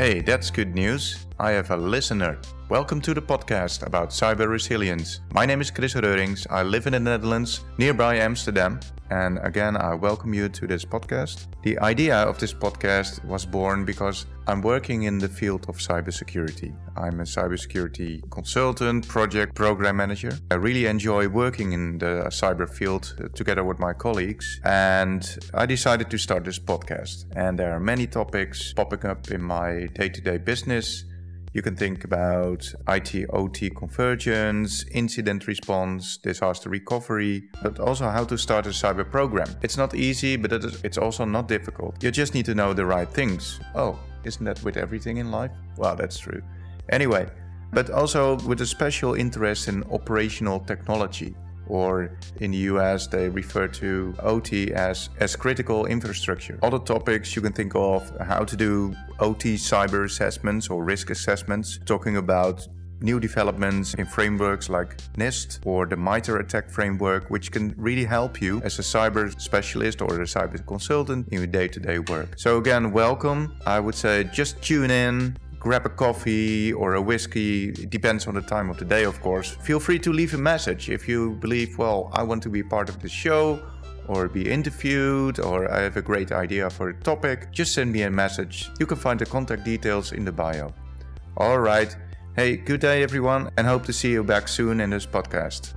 Hey, that's good news. I have a listener. Welcome to the podcast about cyber resilience. My name is Chris Reurings. I live in the Netherlands, nearby Amsterdam. And again, I welcome you to this podcast. The idea of this podcast was born because I'm working in the field of cybersecurity. I'm a cybersecurity consultant, project program manager. I really enjoy working in the cyber field uh, together with my colleagues. And I decided to start this podcast. And there are many topics popping up in my day to day business you can think about IT OT convergence, incident response, disaster recovery, but also how to start a cyber program. It's not easy, but it's also not difficult. You just need to know the right things. Oh, isn't that with everything in life? Well, that's true. Anyway, but also with a special interest in operational technology or in the US they refer to OT as, as critical infrastructure. Other topics you can think of how to do OT cyber assessments or risk assessments, talking about new developments in frameworks like NIST or the MITRE ATT&CK framework, which can really help you as a cyber specialist or a cyber consultant in your day to day work. So, again, welcome. I would say just tune in, grab a coffee or a whiskey. It depends on the time of the day, of course. Feel free to leave a message if you believe, well, I want to be part of the show or be interviewed or I have a great idea for a topic. Just send me a message. You can find the contact details in the bio. All right. Hey, good day, everyone, and hope to see you back soon in this podcast.